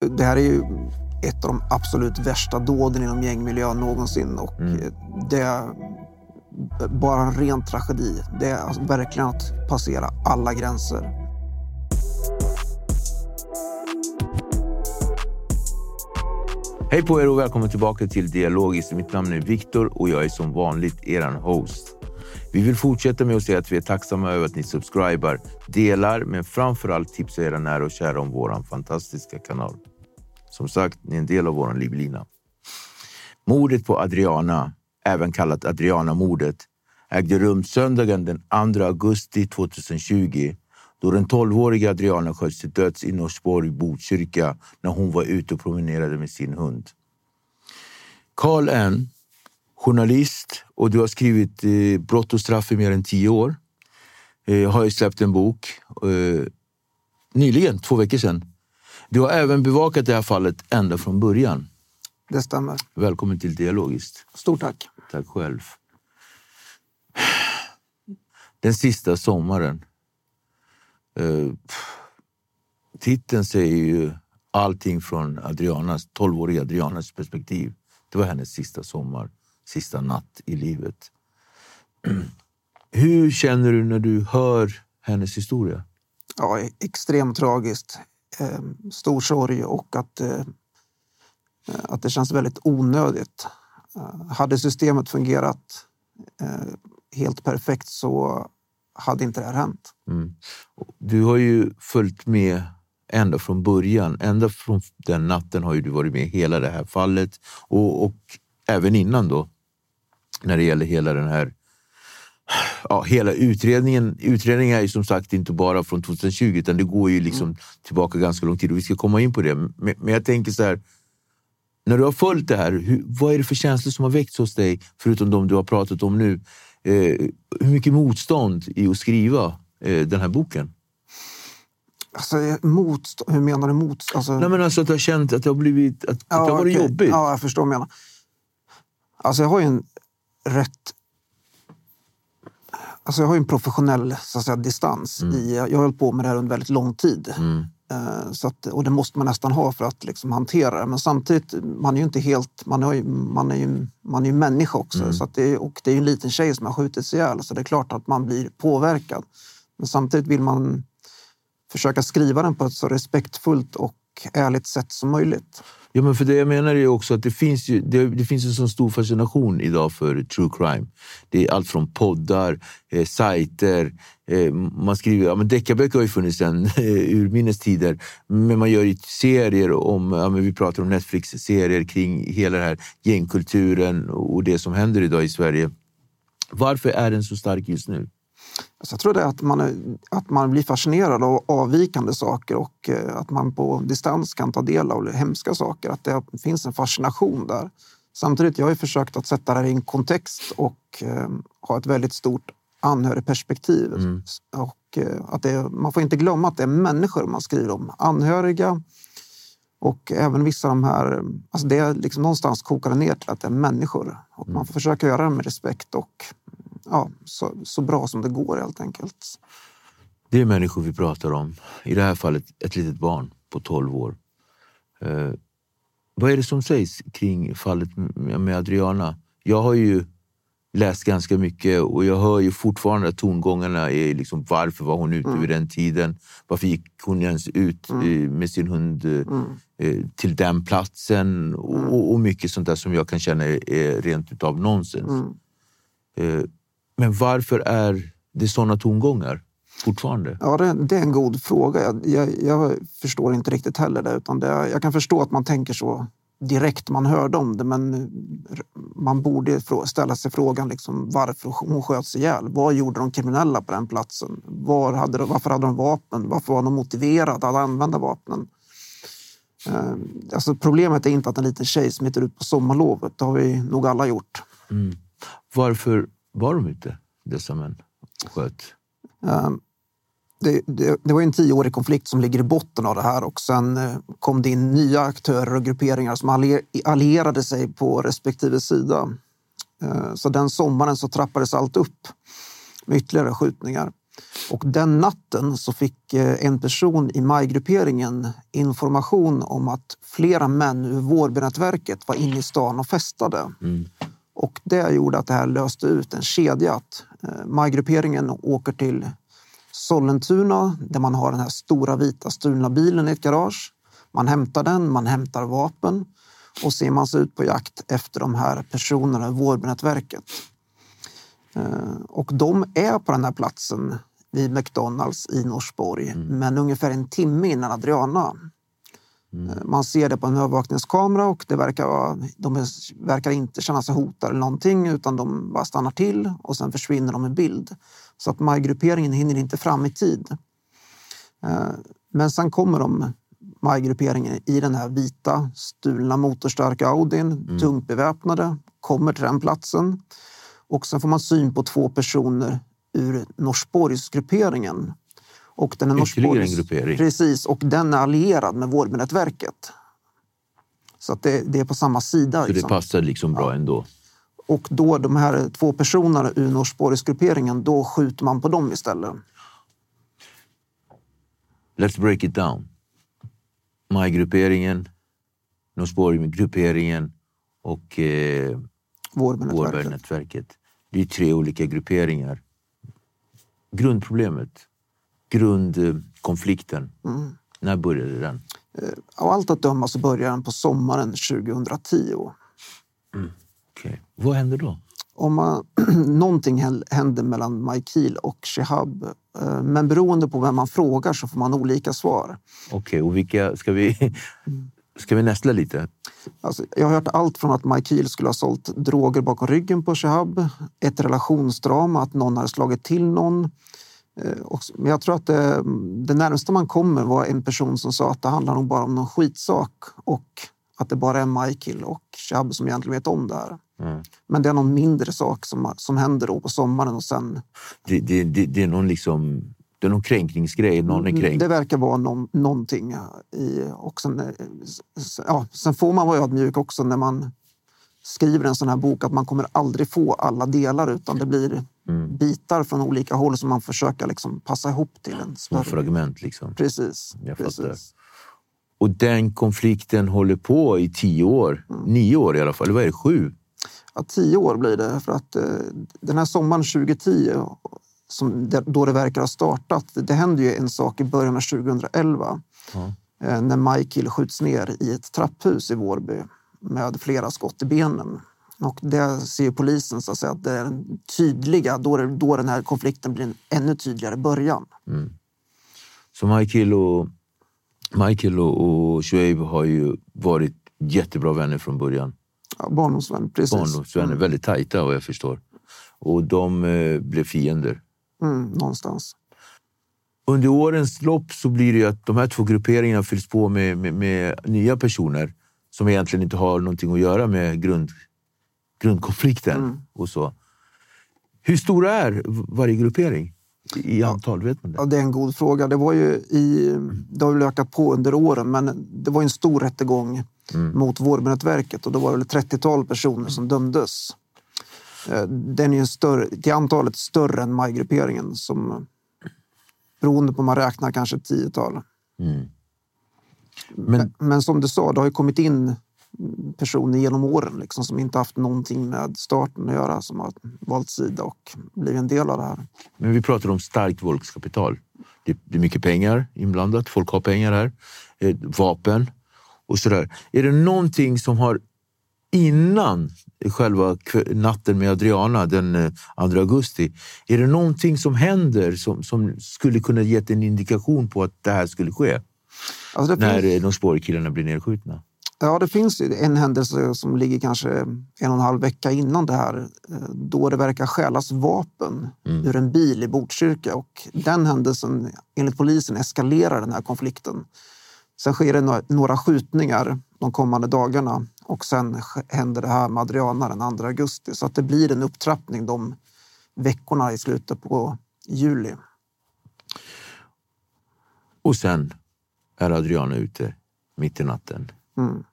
Det här är ju ett av de absolut värsta dåden inom gängmiljö någonsin och det är bara en ren tragedi. Det är alltså verkligen att passera alla gränser. Hej på er och välkommen tillbaka till Dialogiskt. Mitt namn är Viktor och jag är som vanligt eran host. Vi vill fortsätta med att säga att vi är tacksamma över att ni subscribar, delar, men framför allt tipsar era nära och kära om vår fantastiska kanal. Som sagt, ni är en del av vår livlina. Mordet på Adriana, även kallat Adriana-mordet, ägde rum söndagen den 2 augusti 2020 då den 12-åriga Adriana sköts till döds i Norsborg, Botkyrka när hon var ute och promenerade med sin hund. Carl N, journalist och du har skrivit eh, Brott och straff i mer än tio år. Eh, har ju släppt en bok eh, nyligen, två veckor sedan. Du har även bevakat det här fallet ända från början. Det stämmer. Välkommen till Dialogiskt. Stort tack. Tack själv. Den sista sommaren. Uh, titeln säger ju allting från Adrianas, 12-åriga Adrianas perspektiv. Det var hennes sista sommar, sista natt i livet. Hur känner du när du hör hennes historia? Ja, extremt tragiskt. Eh, stor sorg och att, eh, att det känns väldigt onödigt. Eh, hade systemet fungerat eh, helt perfekt så hade inte det här hänt. Mm. Du har ju följt med ända från början. Ända från den natten har ju du varit med i hela det här fallet och, och även innan då. När det gäller hela den här Ja, hela utredningen. Utredningen är ju som sagt inte bara från 2020 utan det går ju liksom tillbaka ganska lång tid och vi ska komma in på det. Men, men jag tänker så här. När du har följt det här, hur, vad är det för känslor som har väckts hos dig förutom de du har pratat om nu? Eh, hur mycket motstånd i att skriva eh, den här boken? Alltså, motstånd, hur menar du motstånd? Alltså, Nej, men alltså att du har känt att det har blivit att, att det har varit okej. jobbigt. Ja, jag förstår vad du menar. Alltså jag har ju en rätt... Alltså jag har ju en professionell så att säga, distans. I, jag har hållit på med det här under väldigt lång tid. Eh, Så att, och det måste man nästan ha för att liksom hantera det. Men samtidigt, man är ju inte helt... Man är ju, man är ju, man är ju människa också. Så att det och det är ju en liten tjej som har skjutits ihjäl. Så det är klart att man blir påverkad. Men samtidigt vill man försöka skriva den på ett så respektfullt och ärligt sätt som möjligt. Ja, men för det jag menar är också att det finns, ju, det, det finns en så stor fascination idag för true crime. Det är allt från poddar, eh, sajter, eh, man skriver, ja men deckarböcker har ju funnits sedan eh, urminnes tider, men man gör ju serier om, ja, men vi pratar om Netflix-serier kring hela den här gängkulturen och det som händer idag i Sverige. Varför är den så stark just nu? Så jag tror det att man, att man blir fascinerad av avvikande saker och eh, att man på distans kan ta del av hemska saker. Att det finns en fascination där. Samtidigt jag har jag försökt att sätta det här i en kontext och eh, ha ett väldigt stort anhörigperspektiv. Och eh, att det man får inte glömma att det är människor man skriver om. Anhöriga och även vissa av de här... Alltså det är liksom någonstans kokar det ner till att det är människor. Och Man får försöka göra det med respekt och ja, så, så bra som det går helt enkelt. Det är människor vi pratar om. I det här fallet ett litet barn på 12 år. Eh, vad är det som sägs kring fallet med Adriana? Jag har ju läst ganska mycket och jag hör ju fortfarande att tongångarna är liksom varför var hon ute Mm. vid den tiden? Varför gick hon ens ut eh, med sin hund eh, Mm. eh, till den platsen? Och, och mycket sånt där som jag kan känna är, är rent utav nonsens. Mm. Men varför är det såna tongångar fortfarande? Ja, det, det är en god fråga. Jag, jag, jag förstår inte riktigt heller det. Utan det. Jag kan förstå att man tänker så direkt man hörde om det men man borde ställa sig frågan liksom, varför hon sköts ihjäl. Vad gjorde de kriminella på den platsen? Var hade de, varför hade de vapen? Varför var de motiverade att använda vapnen? Eh, alltså problemet är inte att en liten tjej smiter ut på sommarlovet. Det har vi nog alla gjort. Varför var de ute, dessa män, och sköt? Eh, Det, det, det var en tioårig konflikt som ligger i botten av det här och sen eh, kom det in nya aktörer och grupperingar som allier, allierade sig på respektive sida. Eh, Så den sommaren så trappades allt upp med ytterligare skjutningar. Och den natten så fick eh, en person i majgrupperingen information om att flera män ur Vårbynätverket var inne i stan och festade. Och det gjorde att det här löste ut en kedja. Att eh, majgrupperingen åker till Sollentuna där man har den här stora vita stulna bilen i ett garage. Man hämtar den, man hämtar vapen och ser man sig ut på jakt efter de här personerna i Vårbynätverket. Eh, Och de är på den här platsen vid McDonalds i Norsborg, men ungefär en timme innan Adriana. Eh, Man ser det på en övervakningskamera och det verkar, vara- de verkar inte känna sig hotade eller någonting utan de bara stannar till och sen försvinner de i bild. Så att majgrupperingen hinner inte fram i tid. Eh, Men sen kommer de, majgrupperingen, i den här vita stulna motorstarka Audin, tungt beväpnade, kommer till den platsen. Och sen får man syn på två personer ur Norsborgsgrupperingen. Och den är gruppering. Precis, och den är allierad med Vårbynätverket. Så att det, det är på samma sida. Så det liksom. passar liksom bra ändå. Och då de här två personerna ur Norsborgsgrupperingen, då skjuter man på dem istället. Let's break it down. Majgrupperingen, Norsborg-grupperingen och eh, Vårbynätverket. Vårbergnätverket. Det är tre olika grupperingar. Grundproblemet, grundkonflikten. Mm. När började den? Av allt att döma så börjar den på sommaren 2010. Okej. Vad hände då? Om man, någonting hände mellan Maikil och Shehab. Eh, Men beroende på vem man frågar så får man olika svar. Okej, och vilka ska vi... Ska vi nästla lite? Alltså, jag har hört allt från att Maikil skulle ha sålt droger bakom ryggen på Shehab, ett relationsdrama, att någon hade slagit till någon. Eh, Men jag tror att det, det närmaste man kommer var en person som sa att det handlar nog bara om någon skitsak och att det bara är Maikil och Shehab som egentligen vet om det här. Men det är någon mindre sak som, som händer då på sommaren och sen Det, det, det, det är någon liksom... Det är någon kränkningsgrej. Någon är kränkt. Det verkar vara någon, någonting. I, och sen, eh, ja, sen får man vara ödmjuk också när man skriver en sån här bok att man kommer aldrig få alla delar utan det blir Mm. bitar från olika håll som man försöker liksom passa ihop till en Små fragment liksom. Precis. Jag fattar. precis. Och den konflikten håller på i tio år. Mm. Nio år i alla fall. Eller vad är det? Sju? Ja, tio år blir det för att eh, den här sommaren 2010 som, det- då det verkar ha startat. Det hände ju en sak i början av 2011 eh, när Michael skjuts ner i ett trapphus i Vårby med flera skott i benen. Och det ser ju polisen så att säga att det är den tydliga, då, det, då den här konflikten blir en ännu tydligare början. Så Michael och, Michael och, och Shoaib har ju varit jättebra vänner från början. Ja, barndomsvän, precis. Barndomsvänner. Väldigt tajta vad jag förstår. Och de eh, blev fiender. Mm, någonstans. Under årens lopp så blir det att de här två grupperingarna fylls på med, med, med nya personer som egentligen inte har någonting att göra med grund, grundkonflikten. Och så. Hur stora är varje gruppering i antal? Vet man det? Ja, det är en god fråga. Det, var ju i, det har ökat på under åren, men det var en stor rättegång Mm. mot Vårbynätverket och då var det väl ett 30-tal personer som dömdes. Eh, Den är ju större, till antalet större än majgrupperingen som beroende på om man räknar kanske ett tiotal. Men Men som du sa, det har ju kommit in personer genom åren liksom, som inte haft någonting med starten att göra som har valt sida och blivit en del av det här. Men vi pratar om starkt våldskapital. Det, är mycket pengar inblandat. Folk har pengar här. Eh, vapen och sådär. Är det någonting som har innan själva natten med Adriana den eh, 2 augusti. Är det någonting som händer som, som skulle kunna ge en indikation på att det här skulle ske? Alltså När finns, eh, de spårkillarna blir nedskjutna? Ja, det finns en händelse som ligger kanske en och en halv vecka innan det här eh, då det verkar stjälas vapen ur en bil i Botkyrka och den händelsen enligt polisen eskalerar den här konflikten. Sen sker det några- skjutningar de kommande dagarna och sen händer det här med Adriana den 2 augusti. Så att det blir en upptrappning de veckorna i slutet på juli. Och sen är Adriana ute mitt i natten. Mm.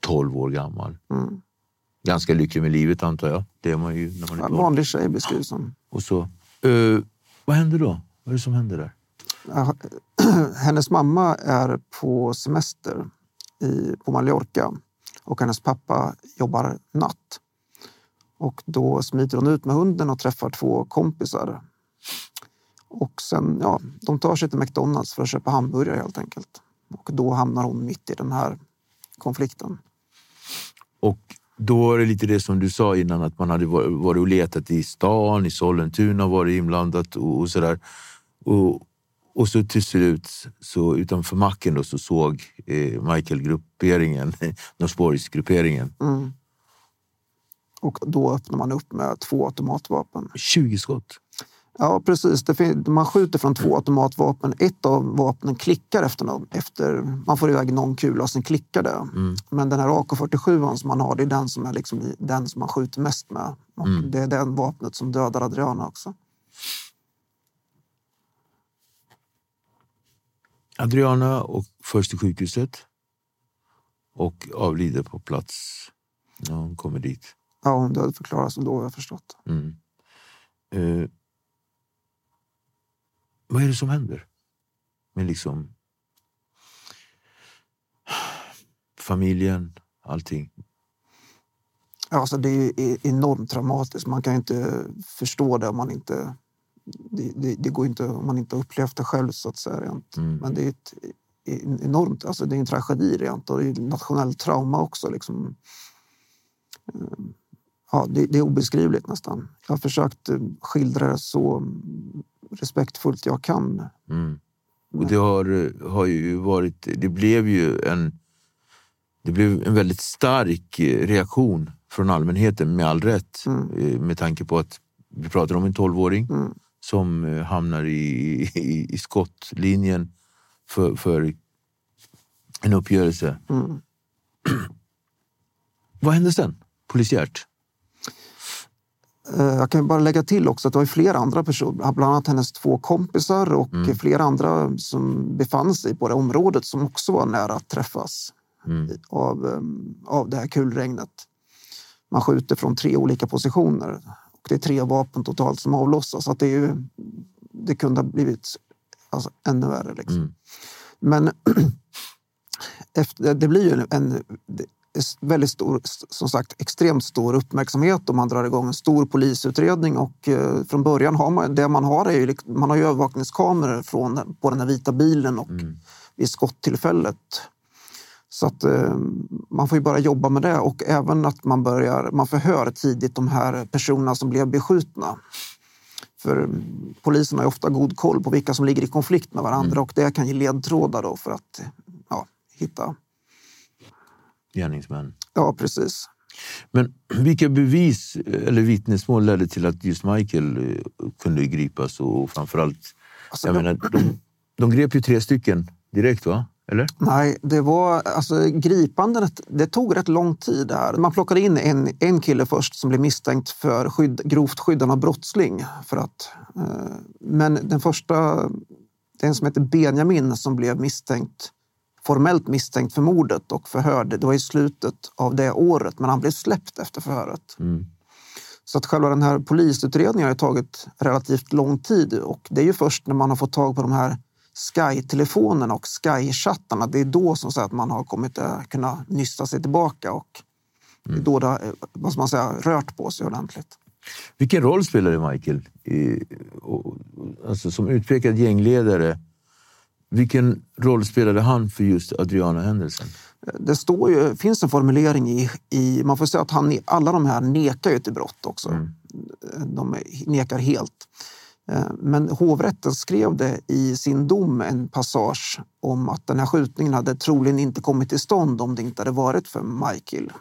12 år gammal. Mm. Ganska lycklig med livet antar jag. Det är man ju när man är En 12. vanlig tjej beskrivs som. Och så, eh, vad händer då? Vad är det som händer där? Hennes mamma är på semester i, på Mallorca och hennes pappa jobbar natt. Och då smiter hon ut med hunden och träffar två kompisar. Och sen, ja, de tar sig till McDonalds för att köpa hamburgare helt enkelt. Och då hamnar hon mitt i den här konflikten. Och då var det lite det som du sa innan, att man hade var- varit och letat i stan, i Sollentuna varit inblandat och, och sådär. Och, och så till slut, så utanför macken då, så såg eh, Michael-grupperingen, Norsborgsgrupperingen, Mm. Och då öppnar man upp med två automatvapen. 20 skott. Ja, precis. Man skjuter från två automatvapen. Ett av vapnen klickar efter, någon, efter man får iväg någon kula och sen klickar det. Men den här AK47 som man har, det är den som är liksom den som man skjuter mest med. Och Det är den vapnet som dödar Adriana också. Adriana och förs till sjukhuset och avlider på plats när hon kommer dit. Ja, hon dödförklaras då har jag förstått. Mm. Eh, vad är det som händer? Med liksom familjen, allting. Alltså, det är e- enormt traumatiskt. Man kan inte förstå det om man inte... Det, det, det går inte om man inte upplevt det själv så att säga. Rent. Men det är ett e- enormt, alltså det är en tragedi rent och det är ett nationellt trauma också. Liksom. Ja, det, det är obeskrivligt nästan. Jag har försökt eh, skildra det så mm, respektfullt jag kan. Och det har, har ju varit, det blev ju en, det blev en väldigt stark eh, reaktion från allmänheten med all rätt. eh, Med tanke på att vi pratar om en 12-åring som eh, hamnar i, i, i skottlinjen för, för en uppgörelse. Vad hände sen, polisiärt? Eh, Jag kan bara lägga till också att det var flera andra personer, bland annat hennes två kompisar och flera andra som befann sig på det området som också var nära att träffas i- av, em, av det här kulregnet. Man skjuter från tre olika positioner och det är tre vapen totalt som avlossas. Så att det, är ju, det kunde ha blivit alltså, ännu värre. Liksom. Men efter, det blir ju en, en väldigt stor, som sagt, extremt stor uppmärksamhet och man drar igång en stor polisutredning och eh, från början har man, det man har är ju, liksom- man har ju övervakningskameror från, på den här vita bilen och vid skottillfället. Så att eh, man får ju bara jobba med det och även att man börjar, man förhör tidigt de här personerna som blev beskjutna. För mm, polisen har ofta god koll på vilka som ligger i konflikt med varandra och det kan ge ledtrådar då för att ja, hitta Gärningsmän. Ja, precis. Men vilka bevis eller vittnesmål ledde till att just Michael eh, kunde gripas och framförallt, Alltså, jag de- menar, de, de grep ju tre stycken direkt va? Eller? Nej, det var alltså gripandet. Det tog rätt lång tid. Här. Man plockade in en, en kille först som blev misstänkt för skydd, grovt skyddande av brottsling. För att, eh, men den första, det är en som heter Benjamin som blev misstänkt formellt misstänkt för mordet och förhörd. Det var i slutet av det året, men han blev släppt efter förhöret. Mm. Så att själva den här polisutredningen har tagit relativt lång tid och det är ju först när man har fått tag på de här Sky-telefonerna och Sky-chattarna, det är då som så att man har kommit att kunna nysta sig tillbaka och det är då det har, vad ska man säga, rört på sig ordentligt. Vilken roll spelade Michael i, och, alltså som utpekad gängledare? Vilken roll spelade han för just Adriana-händelsen? Det står ju, finns en formulering i, i... Man får säga att han, alla de här nekar ju till brott också. Mm. De nekar helt. Eh, Men hovrätten skrev det i sin dom en passage om att den här skjutningen hade troligen inte kommit till stånd om det inte hade varit för Michael.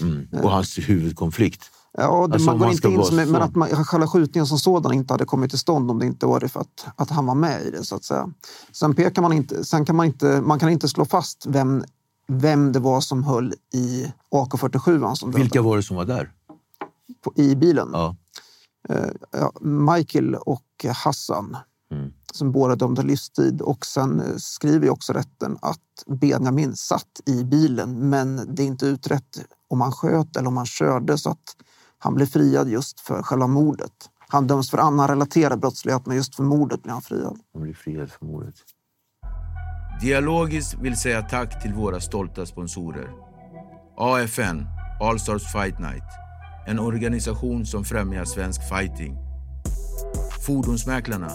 Mm. Och hans huvudkonflikt. Ja, det, Alltså, man går man inte in som, men att man, själva skjutningen som sådan inte hade kommit till stånd om det inte var det för att, att han var med i det. så att säga. Sen, pekar man inte, sen kan man inte, man kan inte slå fast vem, vem det var som höll i AK47 som dödade Vilka var det som var där? på, i bilen. Ja. Eh, ja, Michael och Hassan Mm. som båda dömda livstid. Och sen eh, skriver ju också rätten att Benjamin satt i bilen men det är inte utrett om han sköt eller om han körde så att han blev friad just för själva mordet. Han döms för annan relaterad brottslighet men just för mordet blev han friad. Han blir friad för mordet. Dialogiskt vill säga tack till våra stolta sponsorer. AFN, All Stars Fight Night. En organisation som främjar svensk fighting. Fordonsmäklarna.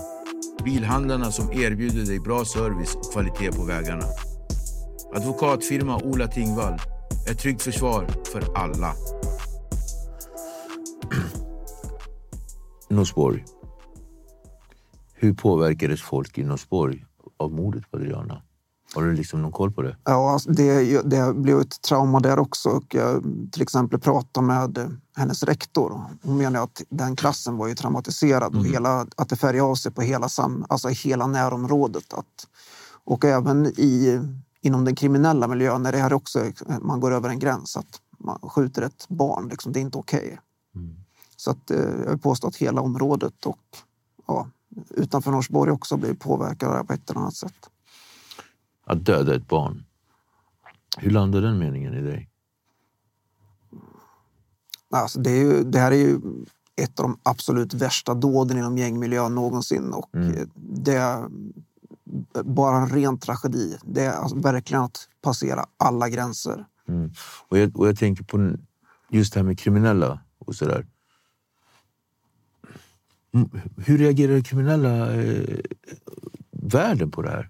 Bilhandlarna som erbjuder dig bra service och kvalitet på vägarna. Advokatfirma Ola Tingvall. Ett tryggt försvar för alla. Norsborg. Hur påverkades folk i Norsborg av mordet på Adriana? Har du liksom någon koll på det? Ja, alltså, det, det blev ett trauma där också. Och jag till exempel pratade med hennes rektor. Hon menar att den klassen var ju traumatiserad och hela, att det färgade av sig på hela, sam, alltså hela närområdet. Att, och även i, inom den kriminella miljön när det här också, man går över en gräns. Att man skjuter ett barn, liksom, det är inte okej. Så att, eh, jag vill påstå att hela området och ja, utanför Norsborg också blir påverkade på ett eller annat sätt. Att döda ett barn. Hur landade den meningen i dig? Alltså det, är ju, det här är ju ett av de absolut värsta dåden inom gängmiljön någonsin. Och Mm. det är bara en ren tragedi. Det är alltså verkligen att passera alla gränser. Mm. Och, jag, och jag tänker på just det här med kriminella och sådär. Mm, Hur reagerar kriminella eh, världen på det här?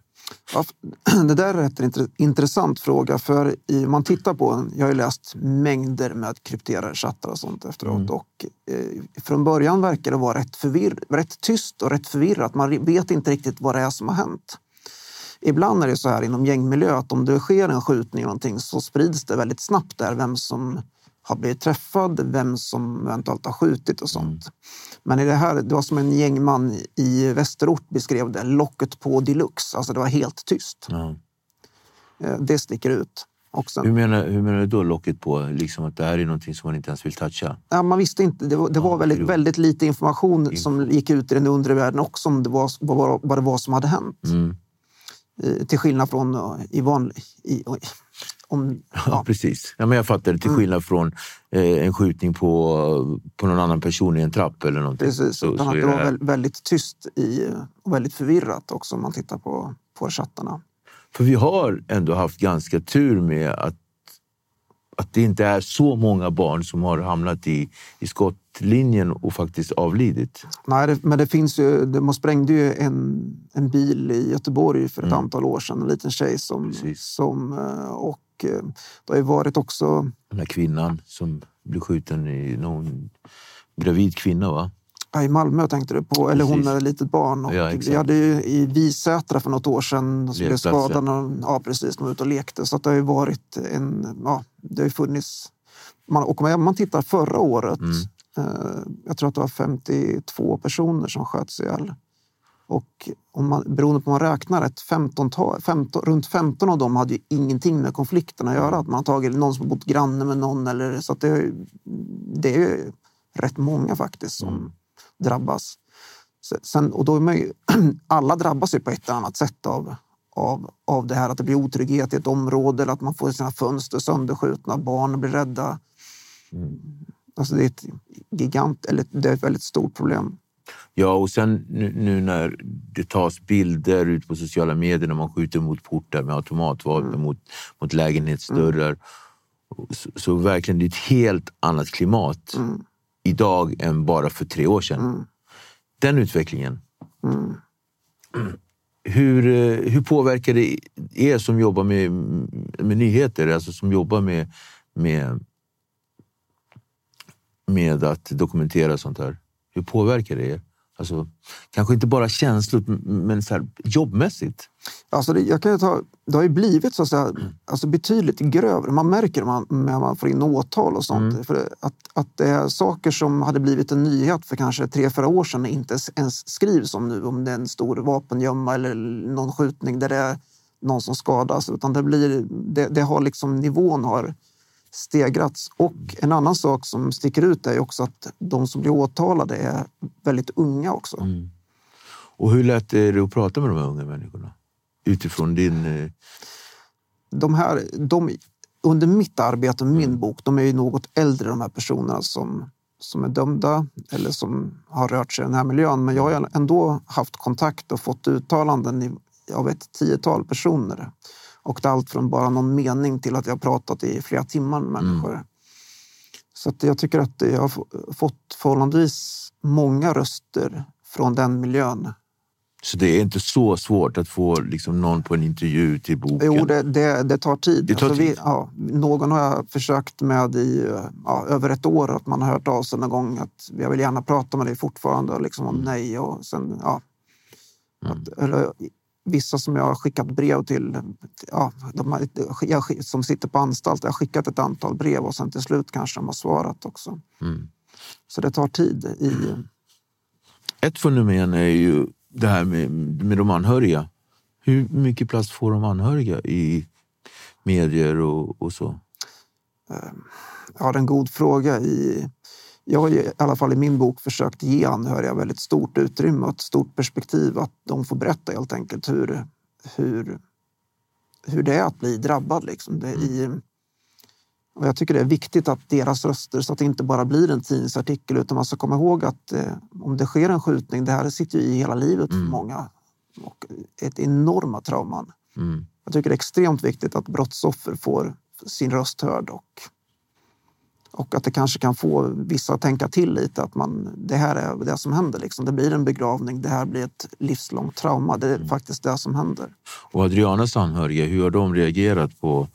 Ja, Det där är en intressant fråga. För i, man tittar på jag har läst mängder med krypterade chattar och sånt efteråt. Och, eh, från början verkar det vara rätt, förvirr, rätt tyst och rätt förvirrat. Man vet inte riktigt vad det är som har hänt. Ibland är det så här inom gängmiljö att om det sker en skjutning eller någonting så sprids det väldigt snabbt där vem som har blivit träffad, vem som eventuellt har skjutit och sånt. Men i det här, det var som en gängman i Västerort beskrev det, locket på deluxe. Alltså det var helt tyst. Ja. Eh, Det sticker ut. Och sen, Hur, menar, hur menar du då locket på liksom att det här är någonting som man inte ens vill toucha? ja, man visste inte, det var, det var väldigt, det var- väldigt lite information som gick ut i den undre världen också om det var, vad, vad det var som hade hänt. Mm. Eh, Till skillnad från eh, i vanlig... I, oj, om, Ja, ja, precis. Ja, men jag fattar det. Till Mm. skillnad från eh, en skjutning på, på någon annan person i en trapp eller någonting. precis. Så, så det var väl- väldigt tyst i, och väldigt förvirrat också om man tittar på, på chattarna. För vi har ändå haft ganska tur med att, att det inte är så många barn som har hamnat i, i skottlinjen och faktiskt avlidit. Nej, det, men det finns ju, det, man sprängde ju en, en bil i Göteborg för ett antal år sedan. En liten tjej som... Mm. Precis. som eh, och eh, det har ju varit också... Den här kvinnan som blev skjuten i någon gravid kvinna, va? ja, I Malmö tänkte du på, eller hon Precis. med ett litet barn. Och Ja, vi hade ju i Visätra för något år sedan som blev skadad. när- Ja, precis. De var ute och lekte. Så det har ju varit en... Ja, det har ju funnits... Man, och om man tittar förra året, Mm. eh, jag tror att det var 52 personer som sköts ihjäl. Och om man, beroende på hur man räknar, ett 15, 15, runt 15 av dem hade ju ingenting med konflikten att göra. Att man har tagit någon som bott granne med någon. Eller, så det, det är ju rätt många faktiskt som mm. drabbas. Sen, och då är ju, alla drabbas ju på ett eller annat sätt av, av, av det här att det blir otrygghet i ett område eller att man får sina fönster sönderskjutna, barn blir rädda. Mm. Alltså det är ett gigant, eller det är ett väldigt stort problem. Ja, och sen nu, nu, när det tas bilder ut på sociala medier när man skjuter mot portar med automatvapen mm. mot, mot lägenhetsdörrar. Mm. Så, så, verkligen, det är ett helt annat klimat mm. idag än bara för tre år sedan. Mm. Den utvecklingen. Mm. Hur, eh, hur påverkar det er som jobbar med, med nyheter, alltså som jobbar med, med, med att dokumentera sånt här? Hur påverkar det er? Alltså, kanske inte bara känsligt, men så här, jobbmässigt. Alltså det, jag kan ta, det har ju blivit så att säga, alltså betydligt grövre. Man märker det när man får in åtal och sånt. Mm. För att, att det är saker som hade blivit en nyhet för kanske tre, fyra år sedan inte ens skrivs om nu. Om det är en stor vapengömma eller någon skjutning där det är någon som skadas. Utan det, blir, det, det har liksom, nivån har stegrats. Och en annan sak som sticker ut är också att de som blir åtalade är väldigt unga också. Mm. Och hur lätt är det att prata med de här unga människorna? Utifrån din... Eh, de här, de, under mitt arbete med min mm. bok, de är ju något äldre de här personerna som, som är dömda eller som har rört sig i den här miljön. Men jag har ändå haft kontakt och fått uttalanden av ett tiotal personer och det är allt från bara någon mening till att jag har pratat i flera timmar med människor. Mm. Så att jag tycker att jag har fått förhållandevis många röster från den miljön. Så det är inte så svårt att få liksom någon på en intervju till boken? Jo, det, det, det tar tid. Det tar alltså tid. Vi, ja, någon har jag försökt med i ja, över ett år, att man har hört av sig någon gång att jag vill gärna prata med dig fortfarande, och liksom, mm. nej. Och sen, ja, mm. att, eller, vissa som jag har skickat brev till, ja, de, jag, som sitter på anstalt. Jag har skickat ett antal brev och sen till slut kanske de har svarat också. Mm. Så det tar tid. I... Ett fenomen är ju det här med, med de anhöriga. Hur mycket plats får de anhöriga i medier och, och så? Ehm, jag har en god fråga. I, jag har i alla fall i min bok försökt ge anhöriga väldigt stort utrymme och ett stort perspektiv. Att de får berätta helt enkelt hur, hur, hur det är att bli drabbad. Liksom. Det i, och jag tycker det är viktigt att deras röster, så att det inte bara blir en tidningsartikel utan man ska komma ihåg att eh, om det sker en skjutning, det här sitter ju i hela livet mm. för många. Och ett enorma trauman. Mm. Jag tycker det är extremt viktigt att brottsoffer får sin röst hörd och och att det kanske kan få vissa att tänka till lite att man, det här är det som händer. Liksom. Det blir en begravning, det här blir ett livslångt trauma. Det är mm. faktiskt det som händer. Och Adrianas anhöriga, hur har de reagerat på,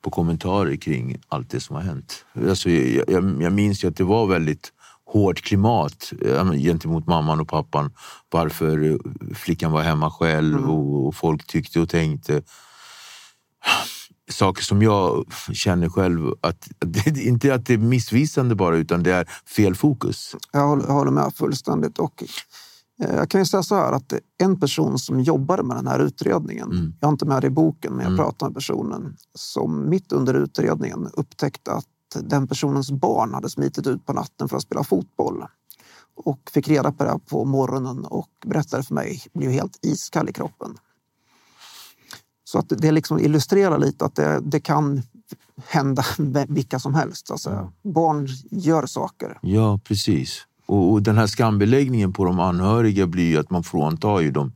på kommentarer kring allt det som har hänt? Alltså, jag, jag, jag minns ju att det var väldigt hårt klimat gentemot mamman och pappan. Varför flickan var hemma själv mm. och, och folk tyckte och tänkte saker som jag känner själv att det, inte att det är missvisande bara utan det är fel fokus. Jag håller, jag håller med fullständigt. Och eh, jag kan ju säga så här att en person som jobbade med den här utredningen, mm. jag har inte med det i boken, men jag mm. pratade med personen som mitt under utredningen upptäckte att den personens barn hade smitit ut på natten för att spela fotboll och fick reda på det på morgonen och berättade för mig, blev helt iskall i kroppen. Så att det liksom illustrerar lite att det, det kan hända vilka som helst. Alltså, barn gör saker. Ja, precis. Och, och, den här skambeläggningen på de anhöriga blir ju att man fråntar ju dem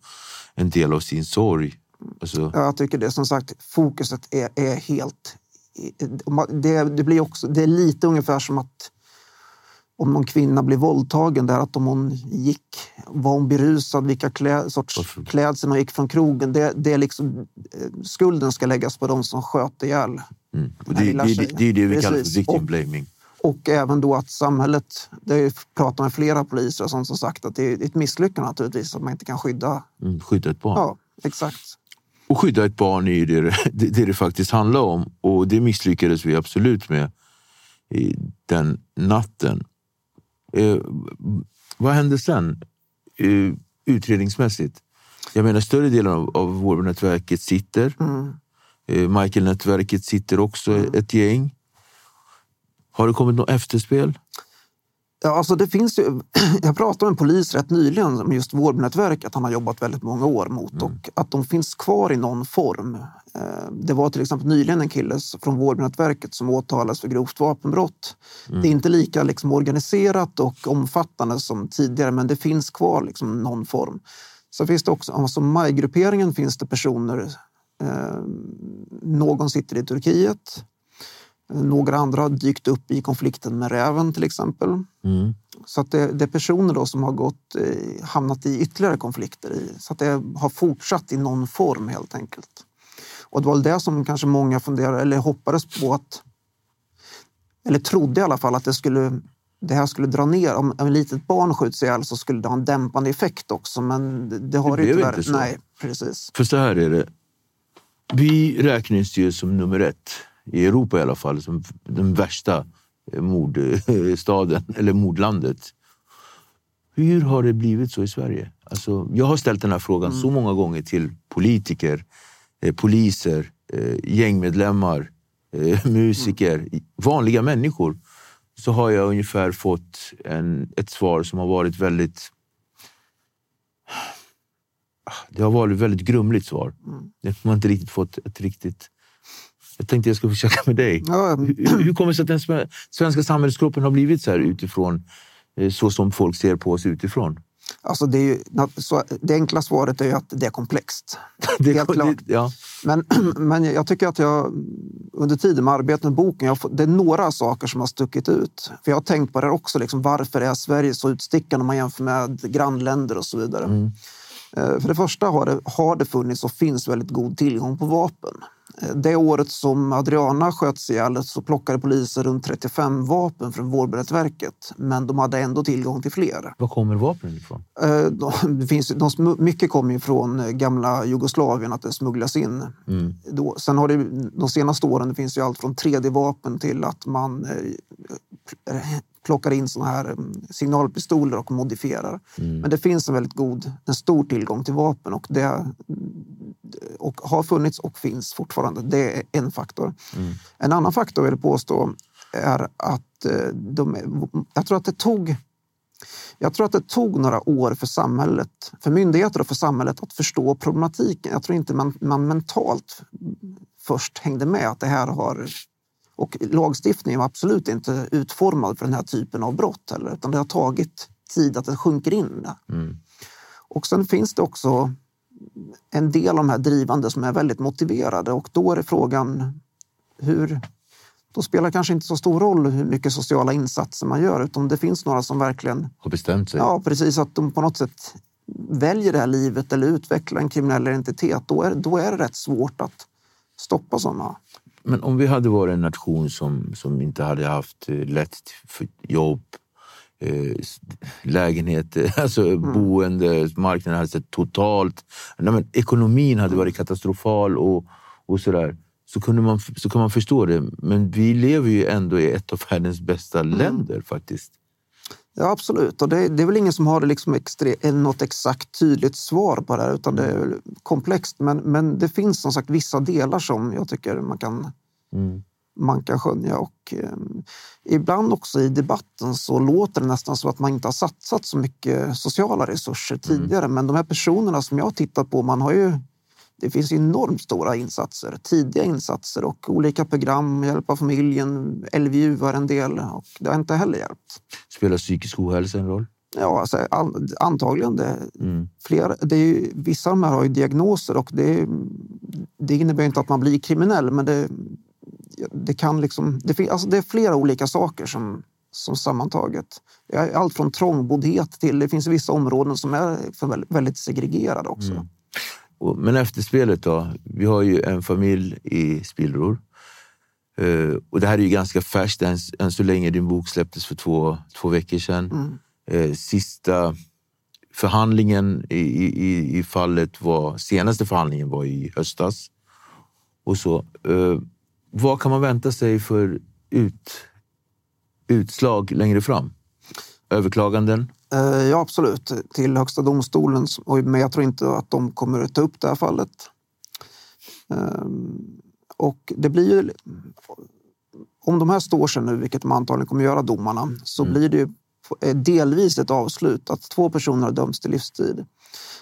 en del av sin sorg. Alltså... Ja, jag tycker det. Som sagt, fokuset är, är helt... Det, det, blir också, det är lite ungefär som att om någon kvinna blir våldtagen, där att om hon gick, var hon berusad, vilka klä, sorts klädsel hon gick från krogen. Det, det är liksom, eh, skulden ska läggas på de som sköt ihjäl mm. det, det, det, det är det vi kallar för victim blaming. Och, och även då att samhället, det har pratat med flera poliser som, som sagt att det är ett misslyckande naturligtvis att man inte kan skydda... Mm, skydda ett barn. Ja, exakt. Och skydda ett barn är det det, det det faktiskt handlar om. Och det misslyckades vi absolut med den natten. Eh, vad hände sen? Eh, utredningsmässigt? Jag menar större delen av, av vårdnätverket sitter. Mm. Eh, Michael-nätverket sitter också Mm. ett gäng. Har det kommit något efterspel? Ja, alltså det finns ju, jag pratade med en polis rätt nyligen om just vårdnätverket han har jobbat väldigt många år mot och att de finns kvar i någon form. Eh, Det var till exempel nyligen en kille från vårdnätverket som åtalades för grovt vapenbrott. Det är inte lika liksom organiserat och omfattande som tidigare men det finns kvar liksom någon form. Så finns det också, alltså Majgrupperingen finns det personer, eh, någon sitter i Turkiet, några andra har dykt upp i konflikten med räven till exempel. Så att det, det är personer då som har gått, eh, hamnat i ytterligare konflikter. I, så att det har fortsatt i någon form helt enkelt. Och det var det som kanske många funderade eller hoppades på att, eller trodde i alla fall att det skulle det här skulle dra ner. Om ett litet barn skjuts ihjäl så skulle det ha en dämpande effekt också. Men det, det har Det tyvärr. inte så. Nej, precis. För så här är det. Vi räknas ju som nummer ett, i Europa i alla fall, som den värsta mordstaden, eller mordlandet. Hur har det blivit så i Sverige? Alltså, jag har ställt den här frågan så många gånger till politiker, eh, poliser, eh, gängmedlemmar, eh, musiker, vanliga människor. Så har jag ungefär fått en, ett svar som har varit väldigt det har varit ett väldigt grumligt svar. Man har inte riktigt fått ett riktigt... Jag tänkte jag skulle försöka med dig. Ja, Hur, hur kommer det sig att den sve- svenska samhällskroppen har blivit så här utifrån, eh, så som folk ser på oss utifrån? alltså det, är ju, det enkla svaret är ju att det är komplext. Det, Helt klart. det, ja. Men, men jag tycker att jag under tiden med arbetet med boken, jag det är några saker som har stuckit ut. För jag har tänkt på det också, liksom, varför är Sverige så utstickande om man jämför med grannländer och så vidare. Eh, För det första har det, har det funnits och finns väldigt god tillgång på vapen. Det året som Adriana sköts ihjäl så plockade polisen runt 35 vapen från Vårbrättverket. Men de hade ändå tillgång till fler. Var kommer vapnen ifrån? Eh, de- Det finns, de, mycket kommer ju från eh, gamla Jugoslavien, att det smugglas in. Då, sen har det de senaste åren det finns ju allt från 3D-vapen till att man eh, pl- plockar in såna här eh, signalpistoler och modifierar. Men det finns en väldigt god, en stor tillgång till vapen och det och har funnits och finns fortfarande. Det är en faktor. En annan faktor vill jag påstå är att eh, de, jag tror att det tog jag tror att det tog några år för samhället, för myndigheter och för samhället att förstå problematiken. Jag tror inte man, man mentalt först hängde med att det här har... Och lagstiftningen var absolut inte utformad för den här typen av brott heller, utan det har tagit tid att det sjunker in. Och sen finns det också en del av de här drivande som är väldigt motiverade och då är frågan hur... Då spelar det kanske inte så stor roll hur mycket sociala insatser man gör utan det finns några som verkligen Har bestämt sig? Ja, precis. Att de på något sätt väljer det här livet eller utvecklar en kriminell identitet. Då är, då är det rätt svårt att stoppa sådana. Men om vi hade varit en nation som, som inte hade haft eh, lätt jobb, lägenheter, alltså boende, marknaden hade sett totalt... Nej, men ekonomin hade varit katastrofal och, och sådär. Så, kunde man, så kan man förstå det. Men vi lever ju ändå i ett av världens bästa länder faktiskt. Ja, absolut. Och det, det är väl ingen som har det liksom extre, något exakt tydligt svar på det här, utan det är komplext. Men, men det finns som sagt vissa delar som jag tycker man kan, man kan skönja. Och, eh, ibland också i debatten så låter det nästan som att man inte har satsat så mycket sociala resurser tidigare. Men de här personerna som jag tittat på, man har ju det finns enormt stora insatser, tidiga insatser och olika program, hjälpa familjen, LVU är en del och det har inte heller hjälpt. Spelar psykisk ohälsa en roll? Ja, alltså, an, antagligen. Det, flera, det är ju, vissa av de här har ju diagnoser och det, det innebär inte att man blir kriminell men det, det kan liksom... Det, alltså, det är flera olika saker som, som sammantaget. Allt från trångboddhet till det finns vissa områden som är väldigt, segregerade också. Och- Men efterspelet då? Vi har ju en familj i spillror. Eh, och det här är ju ganska färskt än, än så länge. Din bok släpptes för två, två veckor sedan. Eh, sista förhandlingen i, i, i fallet var, senaste förhandlingen var i höstas. Och så. Eh, vad kan man vänta sig för ut, utslag längre fram? Överklaganden? Eh, ja, absolut. Till Högsta domstolen. Men jag tror inte att de kommer att ta upp det här fallet. Ehm, och det blir ju... Om de här står sig nu, vilket de antagligen kommer göra, domarna, så mm. blir det ju delvis ett avslut. Att två personer har dömts till livstid.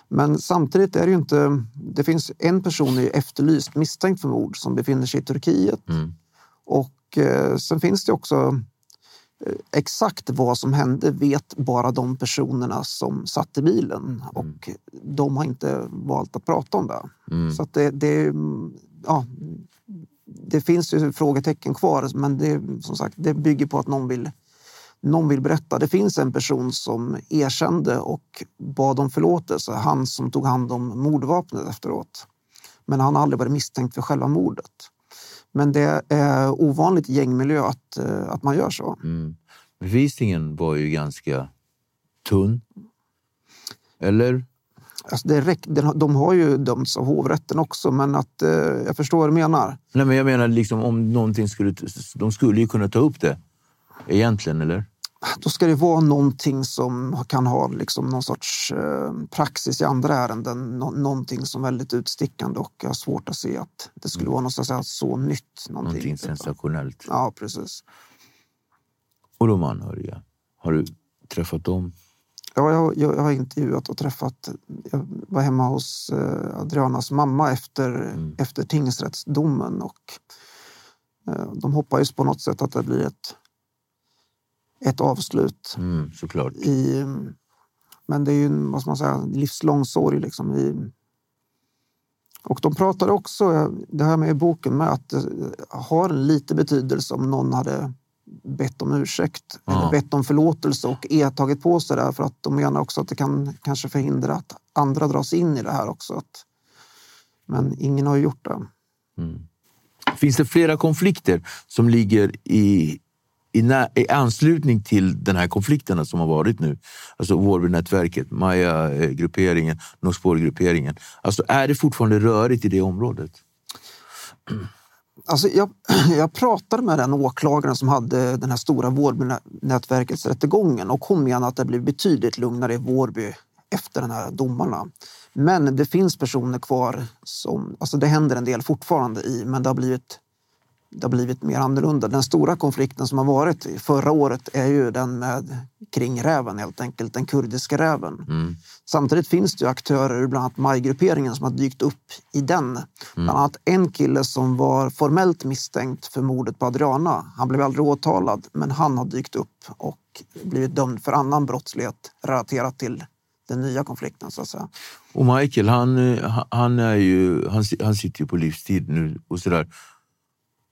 Men samtidigt är det ju inte... Det finns en person är efterlyst misstänkt för mord som befinner sig i Turkiet. Mm. Och eh, sen finns det också eh, exakt vad som hände vet bara de personerna som satt i bilen mm. och de har inte valt att prata om det. Mm. Så det, det, ja, det finns ju frågetecken kvar men det, som sagt, det bygger på att någon vill någon vill berätta. Det finns en person som erkände och bad om förlåtelse. Han som tog hand om mordvapnet efteråt. Men han har aldrig varit misstänkt för själva mordet. Men det är ovanligt i gängmiljö att, eh, att man gör så. Mm. Bevisningen var ju ganska tunn. Eller? Alltså det de har ju dömts av hovrätten också, men att, eh, jag förstår vad du menar. Nej, men jag menar, liksom, om någonting skulle, de skulle ju kunna ta upp det egentligen, eller? Då ska det vara någonting som kan ha liksom någon sorts eh, praxis i andra ärenden. Nå någonting som är väldigt utstickande och jag har svårt att se att det skulle mm. vara något så, så nytt. Någonting, någonting sensationellt. Ja, precis. Och de anhöriga, har du träffat dem? Ja, jag, jag, jag har intervjuat och träffat. Jag var hemma hos eh, Adrianas mamma efter, mm. efter tingsrättsdomen och eh, de hoppas på något sätt att det blir ett ett avslut. Mm, såklart. I, men det är ju vad ska man säga, livslång sorg. Liksom, i, och de pratade också, det här med i boken, med att det har lite betydelse om någon hade bett om ursäkt ja. eller bett om förlåtelse och är tagit på sig det. För att de menar också att det kan kanske förhindra att andra dras in i det här också. Att, men ingen har gjort det. Mm. Finns det flera konflikter som ligger i i, i anslutning till den här konflikten som har varit nu, alltså Vårbynätverket, Maja-grupperingen, Norsborg-grupperingen. Alltså är det fortfarande rörigt i det området? Alltså jag, jag pratade med den åklagaren som hade den här stora Vårbynätverkets rättegången och hon menar att det blev betydligt lugnare i Vårby efter de här domarna. Men det finns personer kvar som, alltså det händer en del fortfarande i, men det har blivit det har blivit mer annorlunda. Den stora konflikten som har varit förra året är ju den med kring räven helt enkelt, den kurdiska räven. Mm. Samtidigt finns det ju aktörer, bland annat Majgrupperingen, som har dykt upp i den. Mm. Bland annat en kille som var formellt misstänkt för mordet på Adriana. Han blev aldrig åtalad, men han har dykt upp och blivit dömd för annan brottslighet relaterat till den nya konflikten så att säga. Och Michael, han, han, är ju, han, han sitter ju på livstid nu och sådär.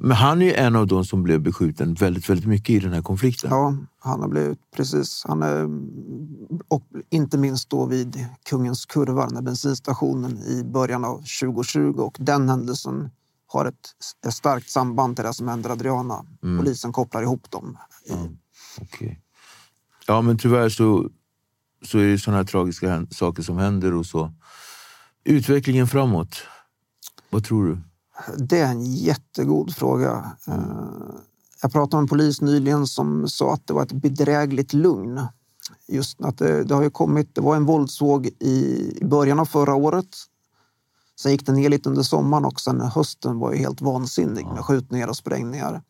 Men han är en av de som blev beskjuten väldigt, väldigt mycket i den här konflikten. Ja, han har blivit precis. Han är, och inte minst då vid Kungens kurva, den bensinstationen i början av 2020 och den händelsen har ett, ett starkt samband till det som hände Adriana. Mm. Polisen kopplar ihop dem. Mm. Okay. Ja, men tyvärr så, så är det sådana här tragiska saker som händer och så. Utvecklingen framåt, vad tror du? Det är en jättegod fråga. Eh, jag pratade med en polis nyligen som sa att det var ett bedrägligt lugn. Just att det, det har ju kommit, det var en våldsvåg i början av förra året. Sen gick det ner lite under sommaren och sen hösten var ju helt vansinnig med skjutningar och sprängningar.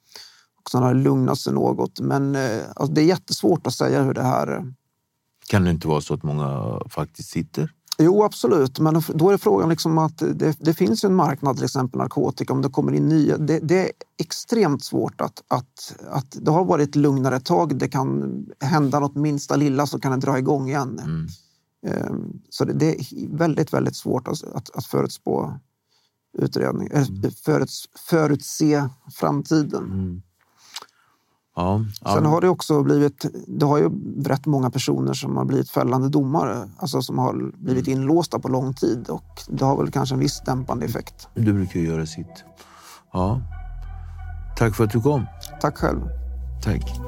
Och sen har det lugnat sig något. Men eh, alltså, det är jättesvårt att säga hur det här... Kan det inte vara så att många faktiskt sitter? Jo, absolut. Men då är frågan liksom att det, det, finns en marknad, till exempel narkotika, om det kommer in nya. Det, det, är extremt svårt att, att, att det har varit lugnare ett tag. Det kan hända något minsta lilla så kan det dra igång igen. Mm. Ehm, så det, det, är väldigt, väldigt svårt att, att, att förutspå utredning, mm. föruts, förutse framtiden. Mm. Ja, ja. Sen har det också blivit, det har ju rätt många personer som har blivit fällande domare, alltså som har blivit mm. inlåsta på lång tid och det har väl kanske en viss dämpande effekt. Det brukar ju göra sitt. Ja. Tack för att du kom. Tack själv. Tack.